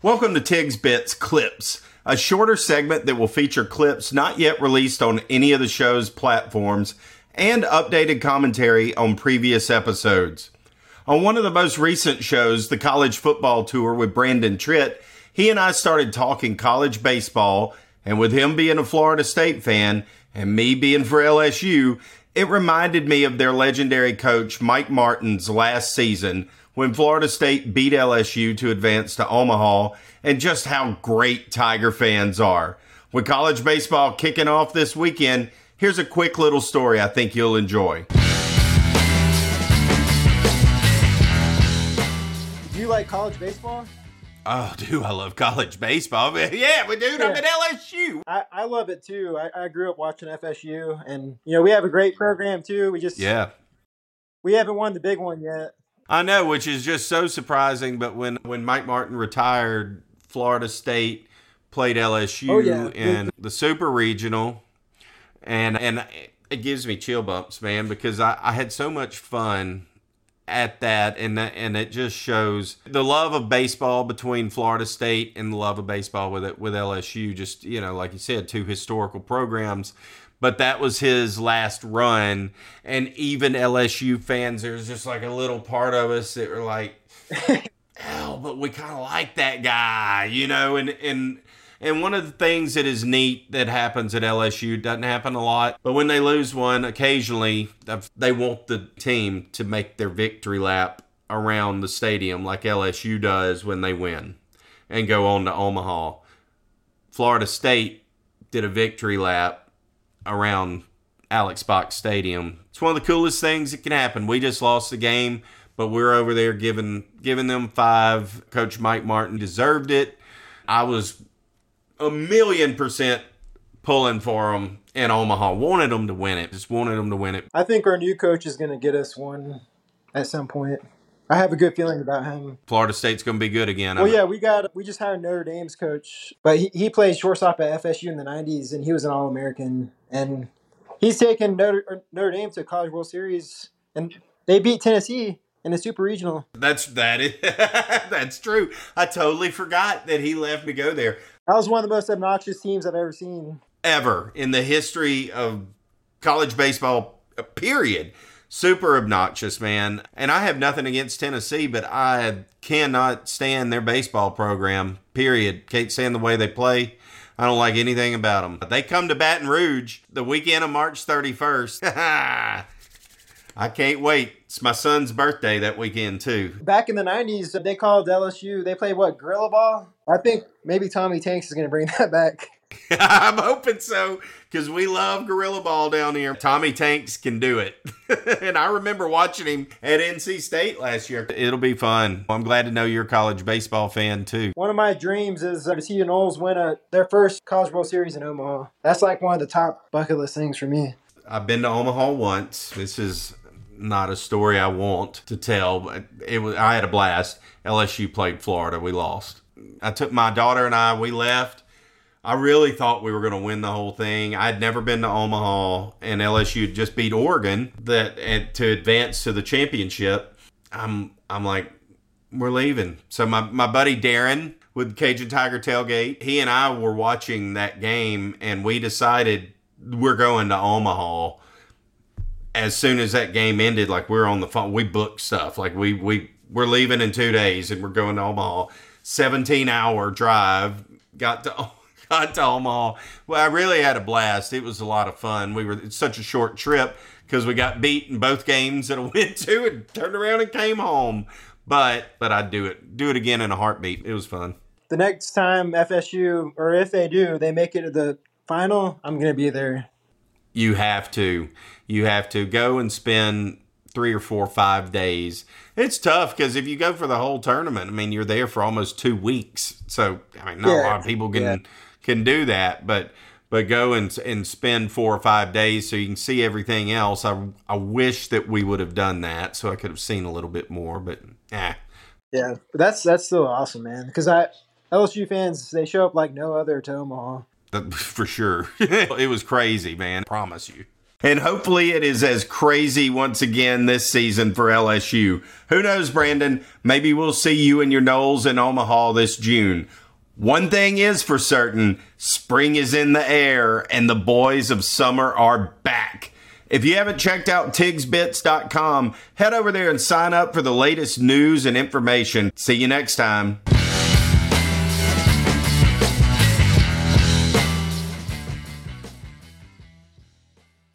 Welcome to Tig's Bits Clips, a shorter segment that will feature clips not yet released on any of the show's platforms and updated commentary on previous episodes. On one of the most recent shows, the college football tour with Brandon Tritt, he and I started talking college baseball, and with him being a Florida State fan and me being for LSU, it reminded me of their legendary coach Mike Martin's last season when Florida State beat LSU to advance to Omaha and just how great Tiger fans are. With college baseball kicking off this weekend, here's a quick little story I think you'll enjoy. Do you like college baseball? Oh, dude, I love college baseball. Yeah, but dude, I'm at LSU. I, I love it too. I, I grew up watching FSU, and you know we have a great program too. We just Yeah. we haven't won the big one yet. I know, which is just so surprising. But when when Mike Martin retired, Florida State played LSU Oh, yeah. in the Super Regional, and and it gives me chill bumps, man, because I, I had so much fun at that, and that, and it just shows the love of baseball between Florida State and the love of baseball with it with LSU. Just you know, like you said, two historical programs. But that was his last run, and even LSU fans, there's just like a little part of us that were like, "Oh, but we kind of like that guy," you know. And and and one of the things that is neat that happens at LSU doesn't happen a lot, but when they lose one, occasionally they want the team to make their victory lap around the stadium like LSU does when they win and go on to Omaha. Florida State did a victory lap around Alex Box Stadium. It's one of the coolest things that can happen. We just lost the game, but we're over there giving giving them five. Coach Mike Martin deserved it. I was a million percent pulling for them in Omaha. Wanted them to win it. Just wanted them to win it. I think our new coach is going to get us one at some point. I have a good feeling about him. Florida State's going to be good again. Well, yeah, we got we just hired Notre Dame's coach, but he, he played shortstop at FSU in the '90s, and he was an All American, and he's taken Notre, Notre Dame to College World Series, and they beat Tennessee in the Super Regional. That's that is that's true. I totally forgot that he left to go there. That was one of the most obnoxious teams I've ever seen. ever in the history of college baseball, period. Super obnoxious, man. And I have nothing against Tennessee, but I cannot stand their baseball program, period. Can't stand the way they play. I don't like anything about them. They come to Baton Rouge the weekend of March 31st. I can't wait. It's my son's birthday that weekend, too. Back in the '90s, they called LSU. They played what Gorilla Ball. I think maybe Tommy Tanks is going to bring that back. I'm hoping so because we love Gorilla Ball down here. Tommy Tanks can do it. and I remember watching him at NC State last year. It'll be fun. I'm glad to know you're a college baseball fan too. One of my dreams is to see the Noles win a, their first College World Series in Omaha. That's like one of the top bucket list things for me. I've been to Omaha once. This is not a story I want to tell, but it was I had a blast. LSU played Florida. We lost. I took my daughter and I, we left. I really thought we were going to win the whole thing. I'd never been to Omaha, and LSU just beat Oregon that and to advance to the championship. I'm I'm like, we're leaving. So my my buddy Darren with Cajun Tiger Tailgate, he and I were watching that game, and we decided we're going to Omaha. As soon as that game ended, like we're on the phone, we booked stuff. Like we we we're leaving in two days, and we're going to Omaha. Seventeen hour drive. Got to got to Omaha. Well, I really had a blast. It was a lot of fun. We were it's such a short trip because we got beat in both games that I went to and turned around and came home. But but I'd do it do it again in a heartbeat. It was fun. The next time FSU, or if they do, they make it to the final, I'm going to be there. You have to. You have to go and spend three or four, or five days. It's tough because if you go for the whole tournament, I mean, you're there for almost two weeks. So I mean, not a lot of people can Yeah. can do that, but but go and and spend four or five days so you can see everything else. I I wish that we would have done that so I could have seen a little bit more, but ah, Yeah, but that's that's still awesome, man. Because I LSU fans they show up like no other to Omaha. for sure. it was crazy, man. Promise you. And hopefully it is as crazy once again this season for LSU. Who knows, Brandon? Maybe we'll see you and your Noles in Omaha this June. One thing is for certain spring is in the air and the boys of summer are back. If you haven't checked out tigsbits.com, head over there and sign up for the latest news and information. See you next time.